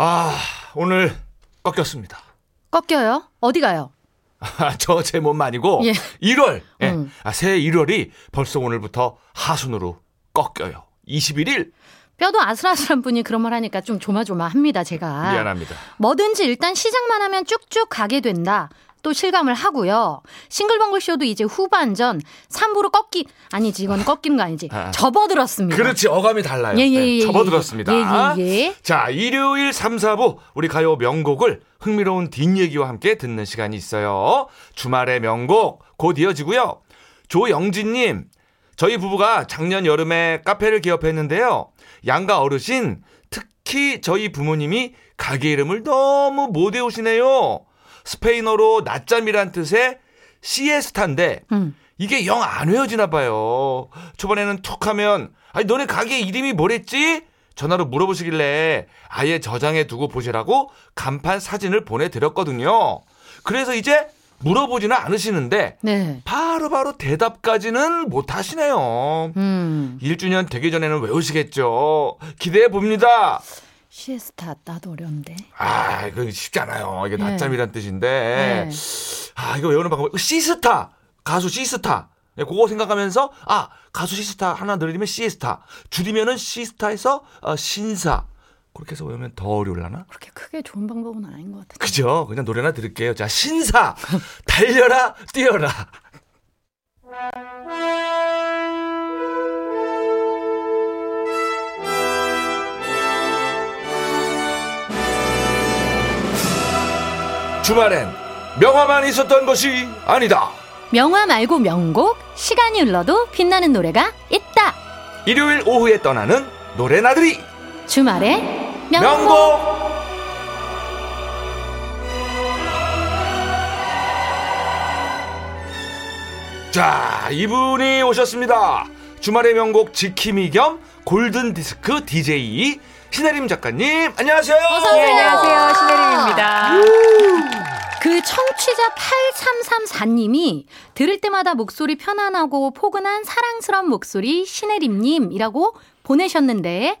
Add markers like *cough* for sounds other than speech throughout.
아 오늘 꺾였습니다. 꺾여요? 어디 가요? 저제 몸 아니고 예. 1월 예. 음. 아, 새 1월이 벌써 오늘부터 하순으로 꺾여요. 21일 뼈도 아슬아슬한 분이 그런 말 하니까 좀 조마조마합니다, 제가. 미안합니다. 뭐든지 일단 시작만 하면 쭉쭉 가게 된다. 또 실감을 하고요. 싱글벙글 쇼도 이제 후반전 3부로 꺾기 아니지 이건 거 아니지 아. 접어들었습니다. 그렇지 어감이 달라요. 예, 예, 네, 예, 예. 접어들었습니다. 예, 예, 예. 자 일요일 3, 4부 우리 가요 명곡을 흥미로운 뒷얘기와 함께 듣는 시간이 있어요. 주말의 명곡 곧 이어지고요. 조영진님 저희 부부가 작년 여름에 카페를 개업했는데요. 양가 어르신 특히 저희 부모님이 가게 이름을 너무 못 외우시네요. 스페인어로 낮잠이란 뜻의 시에스타인데 음. 이게 영 안 외워지나 봐요. 초반에는 툭 하면 아니 너네 가게 이름이 뭐랬지? 전화로 물어보시길래 아예 저장해 두고 보시라고 간판 사진을 보내드렸거든요. 그래서 이제 물어보지는 않으시는데 네. 바로바로 대답까지는 못 하시네요. 음. 1주년 되기 전에는 외우시겠죠. 기대해 봅니다. 시에스타 나도 어려운데. 아, 이거 쉽지 않아요. 이게 네. 낮잠이란 뜻인데. 네. 아, 이거 외우는 방법. 시스타. 가수 시스타. 네, 그거 생각하면서, 아, 가수 시스타 하나 늘리면 시스타. 줄이면은 시스타에서 어, 신사. 그렇게 해서 외우면 더 어려울라나? 그렇게 크게 좋은 방법은 아닌 것 같아요. 그죠? 그냥 노래나 들을게요. 자, 신사. 달려라, 뛰어라. *laughs* 주말엔 명화만 있었던 것이 아니다. 명화 말고 명곡 시간이 흘러도 빛나는 노래가 있다. 일요일 오후에 떠나는 노래나들이 주말에 명곡. 명곡. 자, 이분이 오셨습니다. 주말의 명곡 지킴이 겸 골든 디스크 DJ 신혜림 작가님, 안녕하세요. 어서 오세요. 네, 안녕하세요. 신혜림입니다. 그 청취자 8334님이 들을 때마다 목소리 편안하고 포근한 사랑스러운 목소리 신혜림님이라고 보내셨는데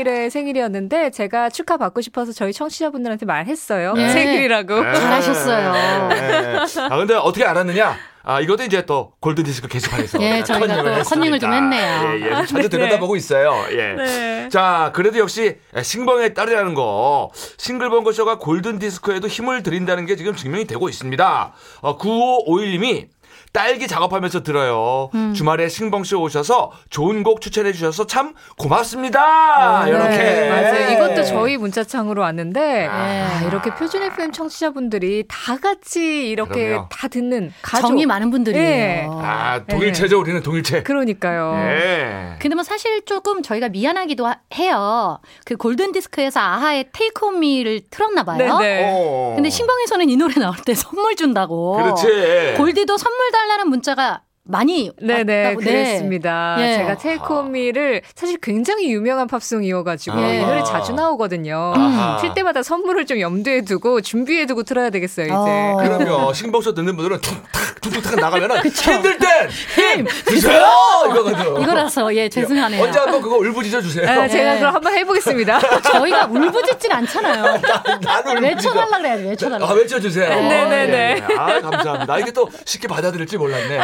19일에 생일이었는데 제가 축하받고 싶어서 저희 청취자분들한테 말했어요. 네. 생일이라고. 네. 잘하셨어요. 네. 아, 근데 어떻게 알았느냐? 아, 이것도 이제 또 골든디스크 게시판에서. 예, 저희가 컨닝을 좀 했네요. 예, 예. 자주 *laughs* 네. 들여다보고 있어요. 예. 네. 자, 그래도 역시 싱범의 딸이라는 거, 싱글벙글 쇼가 골든디스크에도 힘을 들인다는 게 지금 증명이 되고 있습니다. 어, 9551님이 딸기 작업하면서 들어요. 음. 주말에 싱벙쇼 오셔서 좋은 곡 추천해 주셔서 참 고맙습니다. 이렇게. 네, 맞아요. 이것도 저희 문자창으로 왔는데 아. 아, 이렇게 표준 FM 청취자분들이 다 같이 이렇게 그럼요. 다 듣는 가족. 정이 많은 분들이에요. 네. 아, 동일체죠. 우리는 동일체. 그러니까요. 예. 근데 뭐 사실 조금 저희가 미안하기도 하- 해요. 그 골든 디스크에서 아하의 테이크 온 미를 틀었나 봐요. 네네. 어. 근데 신봉에서는 이 노래 나올 때 선물 준다고. 그렇지. 골디도 선물 달라는 문자가 많이 네네, 왔다고. 네. 그랬습니다. 예. 제가 테이크온미를 사실 굉장히 유명한 팝송이어가지고 아. 이 노래 자주 나오거든요. 아하. 틀 때마다 선물을 좀 염두에 두고 준비해 두고 틀어야 되겠어요, 이제. 어. 그럼요. 싱벙쇼 듣는 분들은 툭탁 툭툭탁 나가면은 힘들 땐힘 드세요 이거거든. 이거라서 예 죄송하네요. 언제 한번 그거 울부짖어 주세요. 아, 제가 네. 그럼 한번 해보겠습니다. *laughs* 저희가 울부짖질 않잖아요. *laughs* 나는. 외쳐달라 그래야지 외쳐달라. 아, 외쳐주세요. 네네네. 예. 아, 감사합니다. 이게 또 쉽게 받아들일지 몰랐네.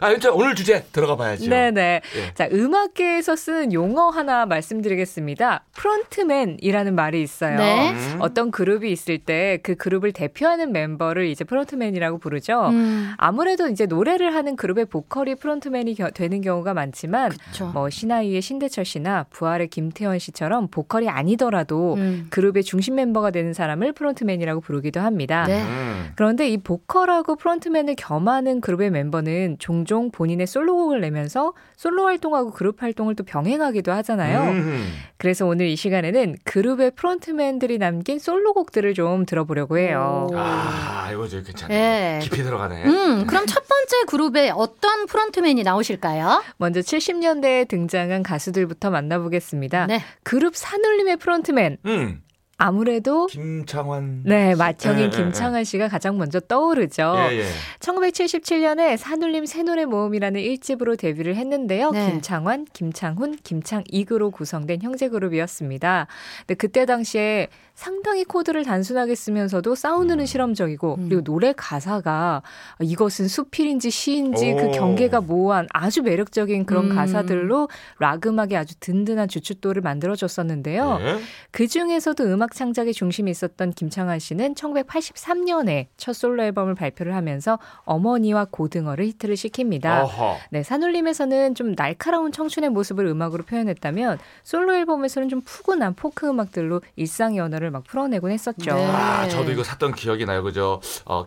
아, 일단 오늘 주제 들어가 봐야죠. 네네. 예. 자, 음악계에서 쓰는 용어 하나 말씀드리겠습니다. 프론트맨이라는 말이 있어요. 네. 음. 어떤 그룹이 있을 때 그 그룹을 대표하는 멤버를 이제 프론트맨이라고 부르죠. 음, 아무래도 이제 노래를 하는 그룹의 보컬이 프론트맨이 겨- 되는 경우가 많지만 그렇죠. 뭐 시나위의 신대철 씨나 부활의 김태원 씨처럼 보컬이 아니더라도 음. 그룹의 중심 멤버가 되는 사람을 프론트맨이라고 부르기도 합니다. 네. 음. 그런데 이 보컬하고 프론트맨을 겸하는 그룹의 멤버는 씨는 종종 본인의 솔로곡을 내면서 솔로 활동하고 그룹 활동을 또 병행하기도 하잖아요. 음. 그래서 오늘 이 시간에는 그룹의 프론트맨들이 남긴 솔로곡들을 좀 들어보려고 해요. 오. 아, 이거 저 괜찮네. 예. 깊이 들어가네. 음, 그럼 첫 번째 그룹에 어떤 프론트맨이 나오실까요? 먼저 70년대에 등장한 가수들부터 만나보겠습니다. 네. 그룹 산울림의 프론트맨. 음. 아무래도 김창완. 네, 맏형인 예, 예, 김창완 씨가 가장 먼저 떠오르죠. 예, 예. 1977년에 산울림 새노래 모음이라는 1집으로 데뷔를 했는데요. 네. 김창완, 김창훈, 김창익으로 구성된 형제 그룹이었습니다. 근데 그때 당시에 상당히 코드를 단순하게 쓰면서도 사운드는 실험적이고 음. 그리고 노래 가사가 이것은 수필인지 시인지 오. 그 경계가 모호한 아주 매력적인 그런 음. 가사들로 락 음악에 아주 든든한 주춧돌을 만들어줬었는데요. 예. 그 중에서도 음악 창작에 중심이 있었던 김창완 씨는 1983년에 첫 솔로 앨범을 발표를 하면서 어머니와 고등어를 히트를 시킵니다. 어허. 네, 산울림에서는 좀 날카로운 청춘의 모습을 음악으로 표현했다면 솔로 앨범에서는 좀 푸근한 포크 음악들로 일상의 언어를 막 풀어내곤 했었죠. 네. 아, 저도 이거 샀던 기억이 나요. 그죠? 어,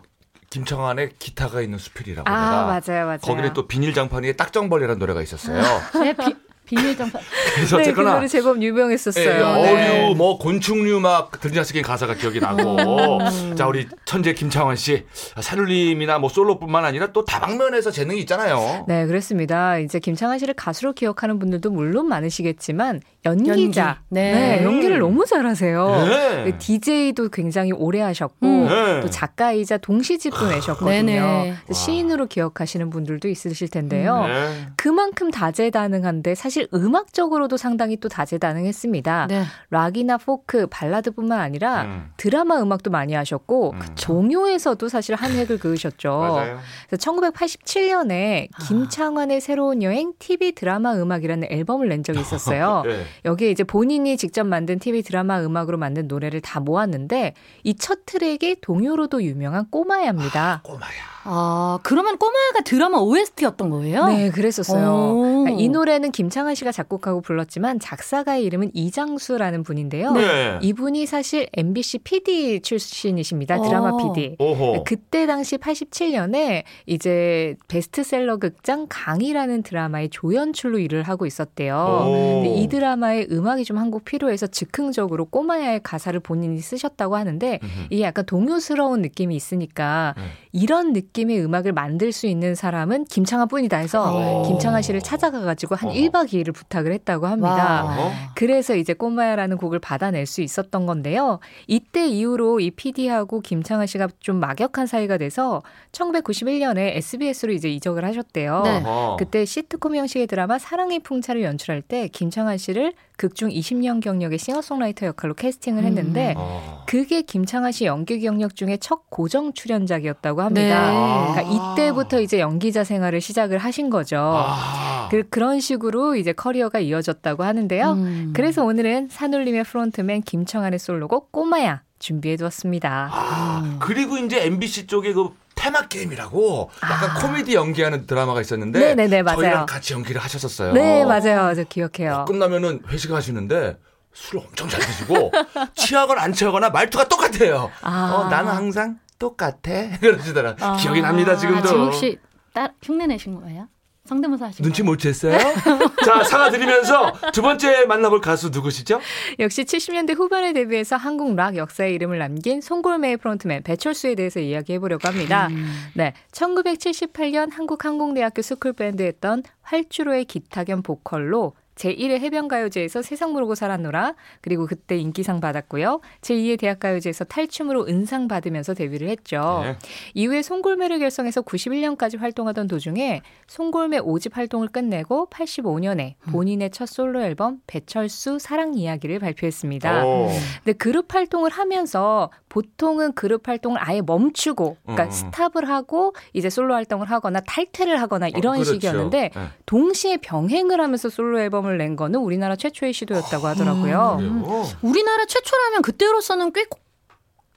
김창완의 기타가 있는 수필이라고 아, 내가 맞아요, 맞아요. 거기는 또 비닐 장판 위에 딱정벌이라는 노래가 있었어요. 제 비, 비밀 정 *laughs* 그래서 네, 그 어쨌거나 노래 제법 유명했었어요. 예, 네. 어류, 뭐 곤충류 막 들려쓰긴 가사가 기억이 나고. 음. 자, 우리 천재 김창완 씨, 산울림이나 뭐 솔로뿐만 아니라 또 다방면에서 재능이 있잖아요. 네, 그렇습니다. 이제 김창완 씨를 가수로 기억하는 분들도 물론 많으시겠지만 연기자, 연기. 네. 연기를 너무 잘하세요. 네. DJ도 굉장히 오래 하셨고 음. 네. 또 작가이자 동시집도 내셨거든요. 네네. 그래서 시인으로 기억하시는 분들도 있으실 텐데요. 네. 그만큼 다재다능한데 사실 음악적으로도 상당히 또 다재다능했습니다. 네. 락이나 포크, 발라드뿐만 아니라 음. 드라마 음악도 많이 하셨고 음. 동요에서도 사실 한 획을 그으셨죠. 맞아요. 그래서 1987년에 아. 김창완의 새로운 여행 TV 드라마 음악이라는 앨범을 낸 적이 있었어요. *laughs* 예. 여기에 이제 본인이 직접 만든 TV 드라마 음악으로 만든 노래를 다 모았는데 이 첫 트랙이 동요로도 유명한 꼬마야입니다. 꼬마야. 아, 그러면 꼬마야가 드라마 OST였던 거예요? 네, 그랬었어요. 오. 이 노래는 김창완 씨가 작곡하고 불렀지만 작사가의 이름은 이장수라는 분인데요. 네. 이분이 사실 MBC PD 출신이십니다. 드라마 어. PD. 오호. 그때 당시 87년에 이제 베스트셀러 극장 강이라는 드라마의 조연출로 일을 하고 있었대요. 오. 이 드라마의 음악이 좀 한 곡 필요해서 즉흥적으로 꼬마야의 가사를 본인이 쓰셨다고 하는데 음흠. 이게 약간 동요스러운 느낌이 있으니까 네. 이런 느낌 의 음악을 만들 수 있는 사람은 김창완 뿐이다 해서 오. 김창완 씨를 찾아가가지고 한 어허. 1박 2일을 부탁을 했다고 합니다. 와. 그래서 이제 꼬마야라는 곡을 받아낼 수 있었던 건데요. 이때 이후로 이 PD하고 김창완 씨가 좀 막역한 사이가 돼서 1991년에 SBS로 이제 이적을 하셨대요. 네. 그때 시트콤 형식의 드라마 사랑의 풍차를 연출할 때 김창완 씨를 극중 20년 경력의 싱어송라이터 역할로 캐스팅을 했는데 어. 그게 김창완 씨 연기 경력 중에 첫 고정 출연작이었다고 합니다. 네. 그러니까 이때부터 이제 연기자 생활을 시작을 하신 거죠. 아. 그, 그런 식으로 이제 커리어가 이어졌다고 하는데요. 음. 그래서 오늘은 산울림의 frontman 김창완의 솔로곡 꼬마야 준비해 두었습니다. 아, 그리고 이제 MBC 쪽에 그 테마 게임이라고 약간 아. 코미디 연기하는 드라마가 있었는데 네네네, 맞아요. 저희랑 같이 연기를 하셨었어요. 네, 맞아요. 저 기억해요. 끝나면은 회식하시는데 술을 엄청 잘 드시고 *laughs* 취하거나 안 취하거나 말투가 똑같아요. 아. 어, 나는 항상 똑같아 *laughs* 그러시더라. 아. 기억이 납니다 지금도. 아, 지금 혹시 딸 흉내 내신 거예요? 성대모사 하신 눈치? 못 챘어요? *laughs* 자, 사과 드리면서 두 번째 만나볼 가수 누구시죠? 역시 70년대 후반에 데뷔해서 한국 락 역사의 이름을 남긴 송골매의 frontman 배철수에 대해서 이야기해 보려고 합니다. 음. 네, 1978년 한국항공대학교 스쿨밴드였던 활주로의 기타 겸 보컬로 제1회 해변가요제에서 세상 모르고 살았노라 그리고 그때 인기상 받았고요. 제2회 대학가요제에서 탈춤으로 은상 받으면서 데뷔를 했죠. 네. 이후에 송골매를 결성해서 91년까지 활동하던 도중에 송골매 5집 활동을 끝내고 85년에 본인의 첫 솔로 앨범 배철수 사랑 이야기를 발표했습니다. 오. 근데 그룹 활동을 하면서 보통은 그룹 활동을 아예 멈추고 그러니까 음, 음. 스탑을 하고 이제 솔로 활동을 하거나 탈퇴를 하거나 이런 어, 그렇죠. 식이었는데 네. 동시에 병행을 하면서 솔로 앨범을 낸 거는 우리나라 최초의 시도였다고 하더라고요. 그래요? 우리나라 최초라면 그때로서는 꽤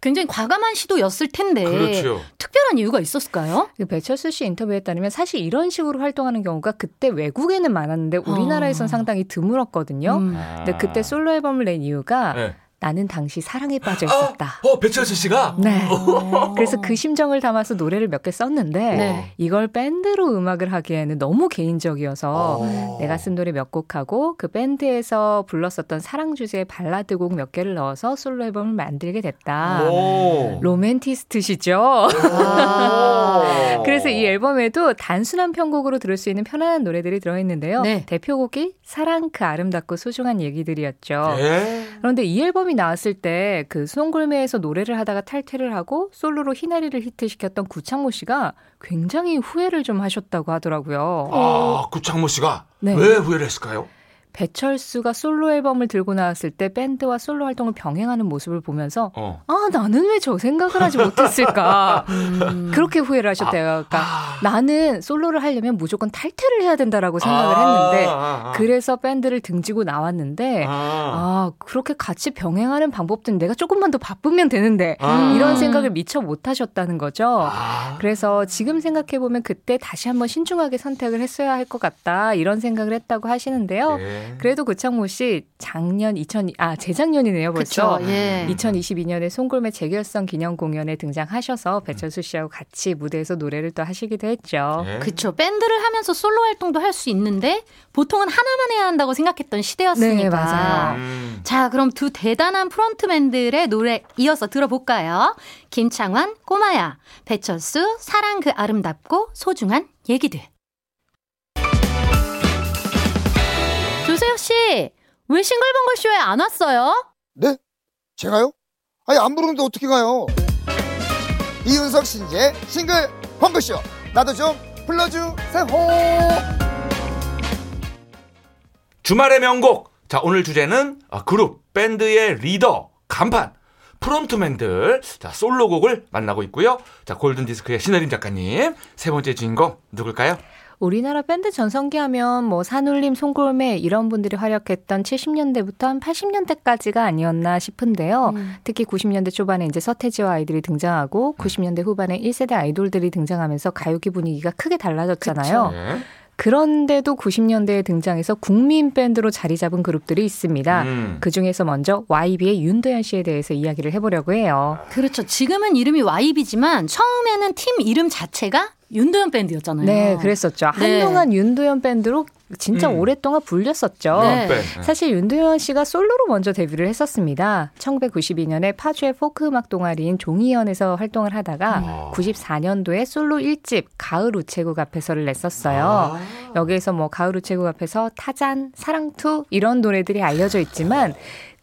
굉장히 과감한 시도였을 텐데 그렇죠. 특별한 이유가 있었을까요? 그 배철수 씨 인터뷰에 따르면 사실 이런 식으로 활동하는 경우가 그때 외국에는 많았는데 우리나라에선 아. 상당히 드물었거든요. 음. 아. 근데 그때 솔로 앨범을 낸 이유가 네. 나는 당시 사랑에 빠져 있었다. 어, 배철수 씨가? 네. 그래서 그 심정을 담아서 노래를 몇 개 썼는데 네. 이걸 밴드로 음악을 하기에는 너무 개인적이어서 어. 내가 쓴 노래 몇 곡 하고 그 밴드에서 불렀었던 사랑 주제의 발라드 곡 몇 개를 넣어서 솔로 앨범을 만들게 됐다. 오. 로맨티스트시죠? 오. 그래서 이 앨범에도 단순한 편곡으로 들을 수 있는 편안한 노래들이 들어있는데요. 네. 대표곡이 사랑 그 아름답고 소중한 얘기들이었죠. 예. 그런데 이 앨범이 나왔을 때 그 송골매에서 노래를 하다가 탈퇴를 하고 솔로로 희나리를 히트시켰던 구창모 씨가 굉장히 후회를 좀 하셨다고 하더라고요. 아, 구창모 씨가 네. 왜 후회를 했을까요? 배철수가 솔로 앨범을 들고 나왔을 때 밴드와 솔로 활동을 병행하는 모습을 보면서 어. 아 나는 왜 저 생각을 하지 못했을까 *laughs* 음. 그렇게 후회를 하셨대요. 그러니까 아. 나는 솔로를 하려면 무조건 탈퇴를 해야 된다라고 생각을 아, 했는데 아, 아. 그래서 밴드를 등지고 나왔는데 아. 아 그렇게 같이 병행하는 방법들은 내가 조금만 더 바쁘면 되는데 아. 이런 생각을 미처 못 하셨다는 거죠. 아. 그래서 지금 생각해 보면 그때 다시 한번 신중하게 선택을 했어야 할 것 같다 이런 생각을 했다고 하시는데요. 네. 그래도 구창모 씨 작년 2000, 아 재작년이네요 벌써. 그쵸. 예. 2022년에 송골매 재결성 기념 공연에 등장하셔서 배철수 씨하고 같이 무대에서 노래를 또 하시기도 했죠. 네. 그쵸. 밴드를 하면서 솔로 활동도 할 수 있는데 보통은 하나만 해야 한다고 생각했던 시대였으니까. 네, 맞아요. 음. 자, 그럼 두 대단한 프론트맨들의 노래 이어서 들어볼까요? 김창완, 꼬마야, 배철수, 사랑 그 아름답고 소중한 얘기들. 씨, 왜 싱글벙글 쇼에 안 왔어요? 네? 제가요? 아니 안 부르는데 어떻게 가요? 이윤석 신재 싱글 펑크쇼 나도 좀 불러주세요 주말의 명곡. 자, 오늘 주제는 아, 그룹, 밴드의 리더, 간판, 프론트맨들. 자, 솔로곡을 만나고 있고요. 자, 골든디스크의 신혜림 작가님. 세 번째 주인공 누굴까요? 우리나라 밴드 전성기 하면 뭐 산울림, 송골매 이런 분들이 활약했던 70년대부터 한 80년대까지가 아니었나 싶은데요. 음. 특히 90년대 초반에 이제 서태지와 아이들이 등장하고 90년대 후반에 1세대 아이돌들이 등장하면서 가요계 분위기가 크게 달라졌잖아요. 네. 그런데도 90년대에 등장해서 국민 밴드로 자리 잡은 그룹들이 있습니다. 음. 그 중에서 먼저 YB의 윤도현 씨에 대해서 이야기를 해보려고 해요. 그렇죠. 지금은 이름이 YB지만 처음에는 팀 이름 자체가 윤도현 밴드였잖아요. 네, 그랬었죠. 네. 한동안 윤도현 밴드로 진짜 음. 오랫동안 불렸었죠. 네. 밴. 사실 윤도현 씨가 솔로로 먼저 데뷔를 했었습니다. 1992년에 파주의 포크 음악 동아리인 종이연에서 활동을 하다가 아. 94년도에 솔로 1집 가을 우체국 앞에서를 냈었어요. 아. 여기에서 뭐 가을 우체국 앞에서 타잔, 사랑투 이런 노래들이 알려져 있지만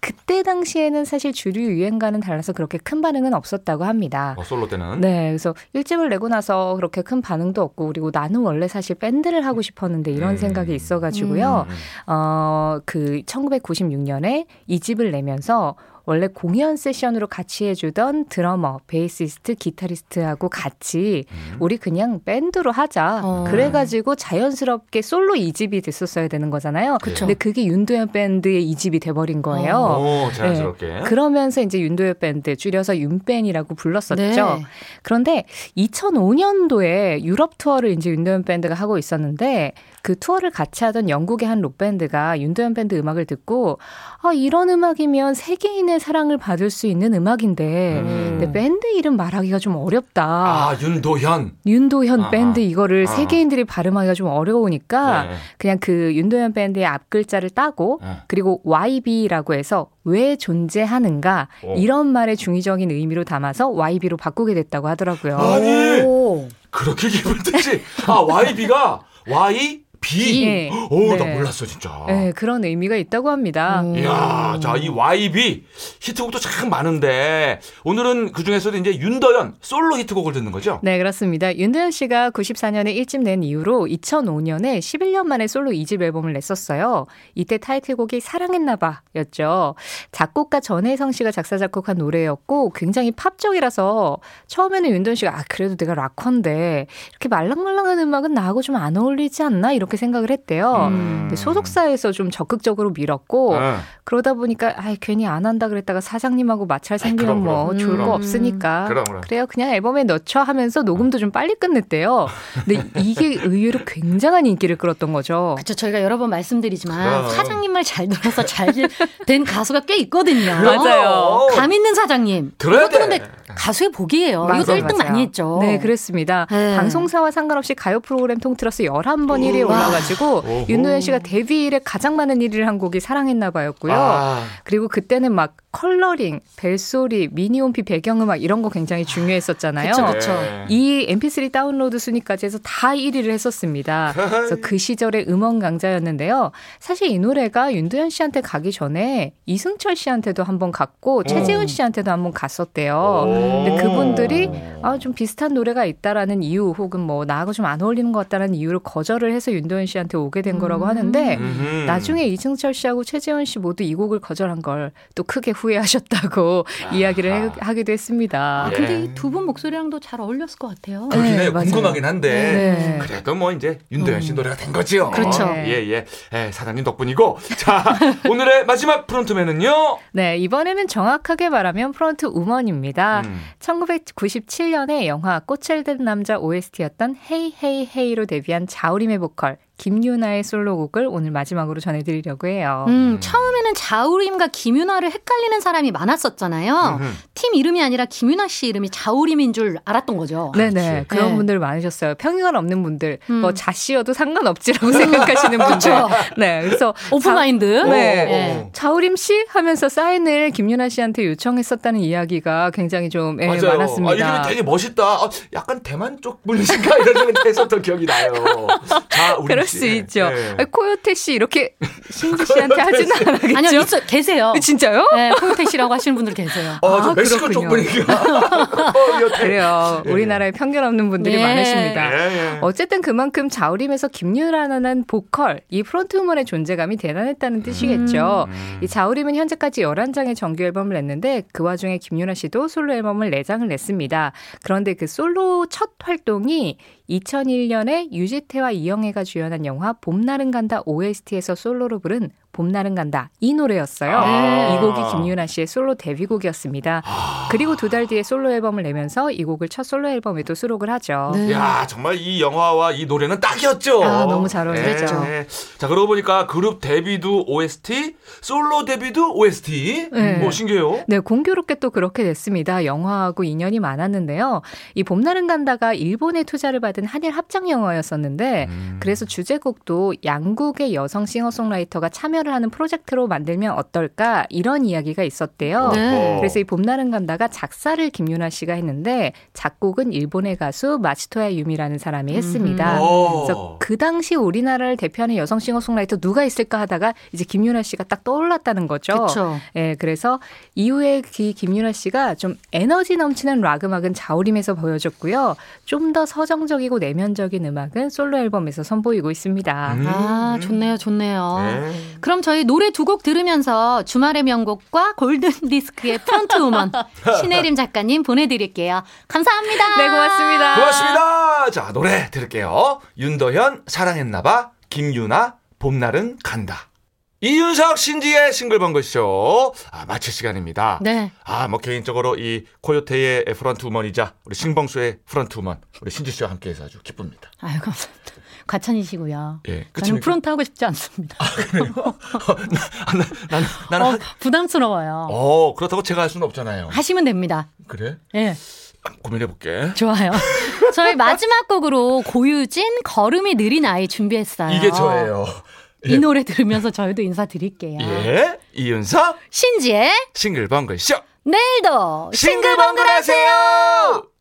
그때 당시에는 사실 주류 유행과는 달라서 그렇게 큰 반응은 없었다고 합니다. 어, 솔로 때는. 네, 그래서 일집을 내고 나서 그렇게 큰 반응도 없고 그리고 나는 원래 사실 밴드를 하고 싶었는데 이런 음. 생각이 있어가지고요. 음. 어, 그 1996년에 이 집을 내면서 원래 공연 세션으로 같이 해주던 드러머, 베이시스트, 기타리스트하고 같이 음. 우리 그냥 밴드로 하자. 어. 그래가지고 자연스럽게 솔로 이집이 됐었어야 되는 거잖아요. 그쵸. 근데 그게 윤도현 밴드의 이집이 돼버린 거예요. 오, 자연스럽게. 네. 그러면서 이제 윤도현 밴드 줄여서 윤밴이라고 불렀었죠. 네. 그런데 2005년도에 유럽 투어를 이제 윤도현 밴드가 하고 있었는데 그 투어를 같이 하던 영국의 한 록밴드가 윤도현 밴드 음악을 듣고 아 이런 음악이면 세계인의 사랑을 받을 수 있는 음악인데 음. 근데 밴드 이름 말하기가 좀 어렵다. 아, 윤도현. 윤도현 아하. 밴드 이거를 아하. 세계인들이 발음하기가 좀 어려우니까 네. 그냥 그 윤도현 밴드의 앞 글자를 따고 네. 그리고 YB라고 해서 왜 존재하는가 오. 이런 말의 중의적인 의미로 담아서 YB로 바꾸게 됐다고 하더라고요. 아니, 오. 그렇게 기분 뜻이. 아, YB가 Y, B. 네. 오, 나 네. 몰랐어, 진짜. 네, 그런 의미가 있다고 합니다. 음. 이야, 자, 이 YB 히트곡도 참 많은데 오늘은 그 중에서도 이제 윤도현 솔로 히트곡을 듣는 거죠? 네, 그렇습니다. 윤도현 씨가 94년에 1집 낸 이후로 2005년에 11년 만에 솔로 2집 앨범을 냈었어요. 이때 타이틀곡이 사랑했나봐 였죠. 작곡가 전혜성 씨가 작사, 작곡한 노래였고 굉장히 팝적이라서 처음에는 윤도현 씨가 아, 그래도 내가 락커인데 이렇게 말랑말랑한 음악은 나하고 좀 안 어울리지 않나? 이렇게 그렇게 생각을 했대요. 음. 소속사에서 좀 적극적으로 밀었고 응. 그러다 보니까 아 괜히 안 한다 그랬다가 사장님하고 마찰 생기면 그럼, 뭐 그럼. 좋을 거 음. 없으니까 그럼, 그럼. 래요 그냥 앨범에 넣죠 하면서 녹음도 좀 빨리 끝냈대요. 근데 이게 의외로 굉장한 인기를 끌었던 거죠. 그렇죠. 저희가 여러 번 말씀드리지만 그럼. 사장님 말 잘 들어서 잘 된 가수가 꽤 있거든요. 맞아요. 감 있는 사장님. 들어야 이것도 돼. 근데 가수의 복이에요. 맞아요, 이것도 1등 맞아요. 많이 했죠. 네, 그랬습니다. 네. 방송사와 상관없이 가요 프로그램 통틀어서 11번 1위에 와. 올라가지고. 윤도현 씨가 데뷔 이래 가장 많은 1위를 한 곡이 사랑했나 봐였고요. 아, 그리고 그때는 막 컬러링, 벨소리, 미니홈피 배경음악 이런 거 굉장히 중요했었잖아요. 그쵸, 그쵸. 네. 이 MP3 다운로드 순위까지 해서 다 1위를 했었습니다. 그래서 그 *laughs* 시절의 음원 강자였는데요. 사실 이 노래가 윤도현 씨한테 가기 전에 이승철 씨한테도 한번 갔고 최재훈 씨한테도 한번 갔었대요. 근데 그분들이 아, 좀 비슷한 노래가 있다라는 이유 혹은 뭐 나하고 좀 안 어울리는 것 같다는 이유로 거절을 해서 윤도현 씨한테 오게 된 거라고 하는데 음흠. 나중에 이승철 씨하고 최재훈 씨 모두 이 곡을 거절한 걸 또 크게 후회하셨다고 이야기를 해- 하기도 했습니다. 아, 예. 근데 이 두 분 목소리랑도 잘 어울렸을 것 같아요. 그렇긴 네. 궁금하긴 한데. 네. 그래도 뭐 이제 윤도현 씨 노래가 된 거지요. 그렇죠. 예, 예. 예, 사장님 덕분이고. 자, *laughs* 오늘의 마지막 프론트맨은요. 네, 이번에는 정확하게 말하면 front woman입니다. 음. 1997년에 영화 꽃을 든 남자 OST였던 Hey Hey Hey로 데뷔한 자우림의 보컬 김윤아의 솔로곡을 오늘 마지막으로 전해드리려고 해요. 음, 처음에는 자우림과 김윤아를 헷갈리는 사람이 많았었잖아요. 음흠. 팀 이름이 아니라 김윤아 씨 이름이 자우림인 줄 알았던 거죠. 네네. 그런 네. 분들 많으셨어요. 편견 없는 분들, 음. 뭐 자씨여도 상관없지라고 *laughs* 생각하시는 분들. 네. 그래서 open mind. 네. 예. 자우림 씨 하면서 사인을 김윤아 씨한테 요청했었다는 이야기가 굉장히 좀 예, 맞아요. 많았습니다. 아, 이름이 되게 멋있다. 아, 약간 대만 쪽 분이신가 *laughs* 이런 생각이 했었던 기억이 나요. 자, 우리 그럴 씨. 수 있죠. 예. 아니, 코요태 씨 이렇게 신지 씨한테 하지는 않았겠죠? 아니요, 있어, 계세요. 진짜요? 네, 코요태 씨라고 하시는 분들 계세요. 어, 저 아, 멕시코 쪽 그렇군요. 분위기가. *laughs* 어. 그래요. 예. 우리나라에 편견 없는 분들이 네. 많으십니다. 예, 예. 어쨌든 그만큼 자우림에서 김윤아라는 보컬, 이 front woman의 존재감이 대단했다는 뜻이겠죠. 음. 이 자우림은 현재까지 11장의 정규 앨범을 냈는데 그 와중에 김윤아 씨도 솔로 앨범을 4장을 냈습니다. 그런데 그 솔로 첫 활동이 2001년에 유지태와 이영애가 주연한 영화 봄날은 간다 OST에서 솔로로 부른 봄날은 간다 이 노래였어요. 아. 이 곡이 김유나 씨의 솔로 데뷔곡이었습니다. 그리고 두 달 뒤에 솔로 앨범을 내면서 이 곡을 첫 솔로 앨범에도 수록을 하죠. 네. 야 정말 이 영화와 이 노래는 딱이었죠. 아, 너무 잘 어울렸죠. 예, 예. 자 그러고 보니까 그룹 데뷔도 OST, 솔로 데뷔도 OST. 네. 뭐 신기해요. 네, 공교롭게 또 그렇게 됐습니다. 영화하고 인연이 많았는데요. 이 봄날은 간다가 일본의 투자를 받은 한일 합작 영화였었는데 음. 그래서 주제곡도 양국의 여성 싱어송라이터가 참여 를 하는 프로젝트로 만들면 어떨까 이런 이야기가 있었대요. 네. 그래서 이 봄날은 간다가 작사를 김윤아 씨가 했는데 작곡은 일본의 가수 마치토야 유미라는 사람이 했습니다. 어. 그래서 그 당시 우리나라를 대표하는 여성 싱어송라이터 누가 있을까 하다가 이제 김윤아 씨가 딱 떠올랐다는 거죠. 그렇죠. 예, 그래서 이후에 그 김윤아 씨가 좀 에너지 넘치는 락 음악은 자우림에서 보여줬고요. 좀 더 서정적이고 내면적인 음악은 솔로 앨범에서 선보이고 있습니다. 음. 아, 좋네요, 좋네요. 네. 그럼 저희 노래 두 곡 들으면서 주말의 명곡과 골든 *laughs* 디스크의 front woman 신혜림 작가님 보내드릴게요. 감사합니다. 네, 고맙습니다. 고맙습니다. 자 노래 들을게요. 윤도현 사랑했나봐. 김윤아 봄날은 간다. 이윤석 신지의 싱글벙글쇼 아, 마칠 시간입니다. 네. 아, 뭐 개인적으로 이 코요태의 front woman이자 우리 싱벙쇼의 front woman 우리 신지 씨와 함께해서 아주 기쁩니다. 아유, 감사합니다. 과찬이시고요. 예, 저는? front 하고 싶지 않습니다. 아, *laughs* *laughs* 나, 나는 나는 어, 하, 부담스러워요. 어 그렇다고 제가 할 수는 없잖아요. 하시면 됩니다. 그래? 예, 고민해 볼게. 좋아요. *laughs* 저희 마지막 곡으로 고유진 걸음이 느린 아이 준비했어요. 이게 저예요. 이 노래 들으면서 저희도 인사드릴게요. 예, 이윤석 신지의 싱글벙글 쇼 내일도 싱글벙글 하세요.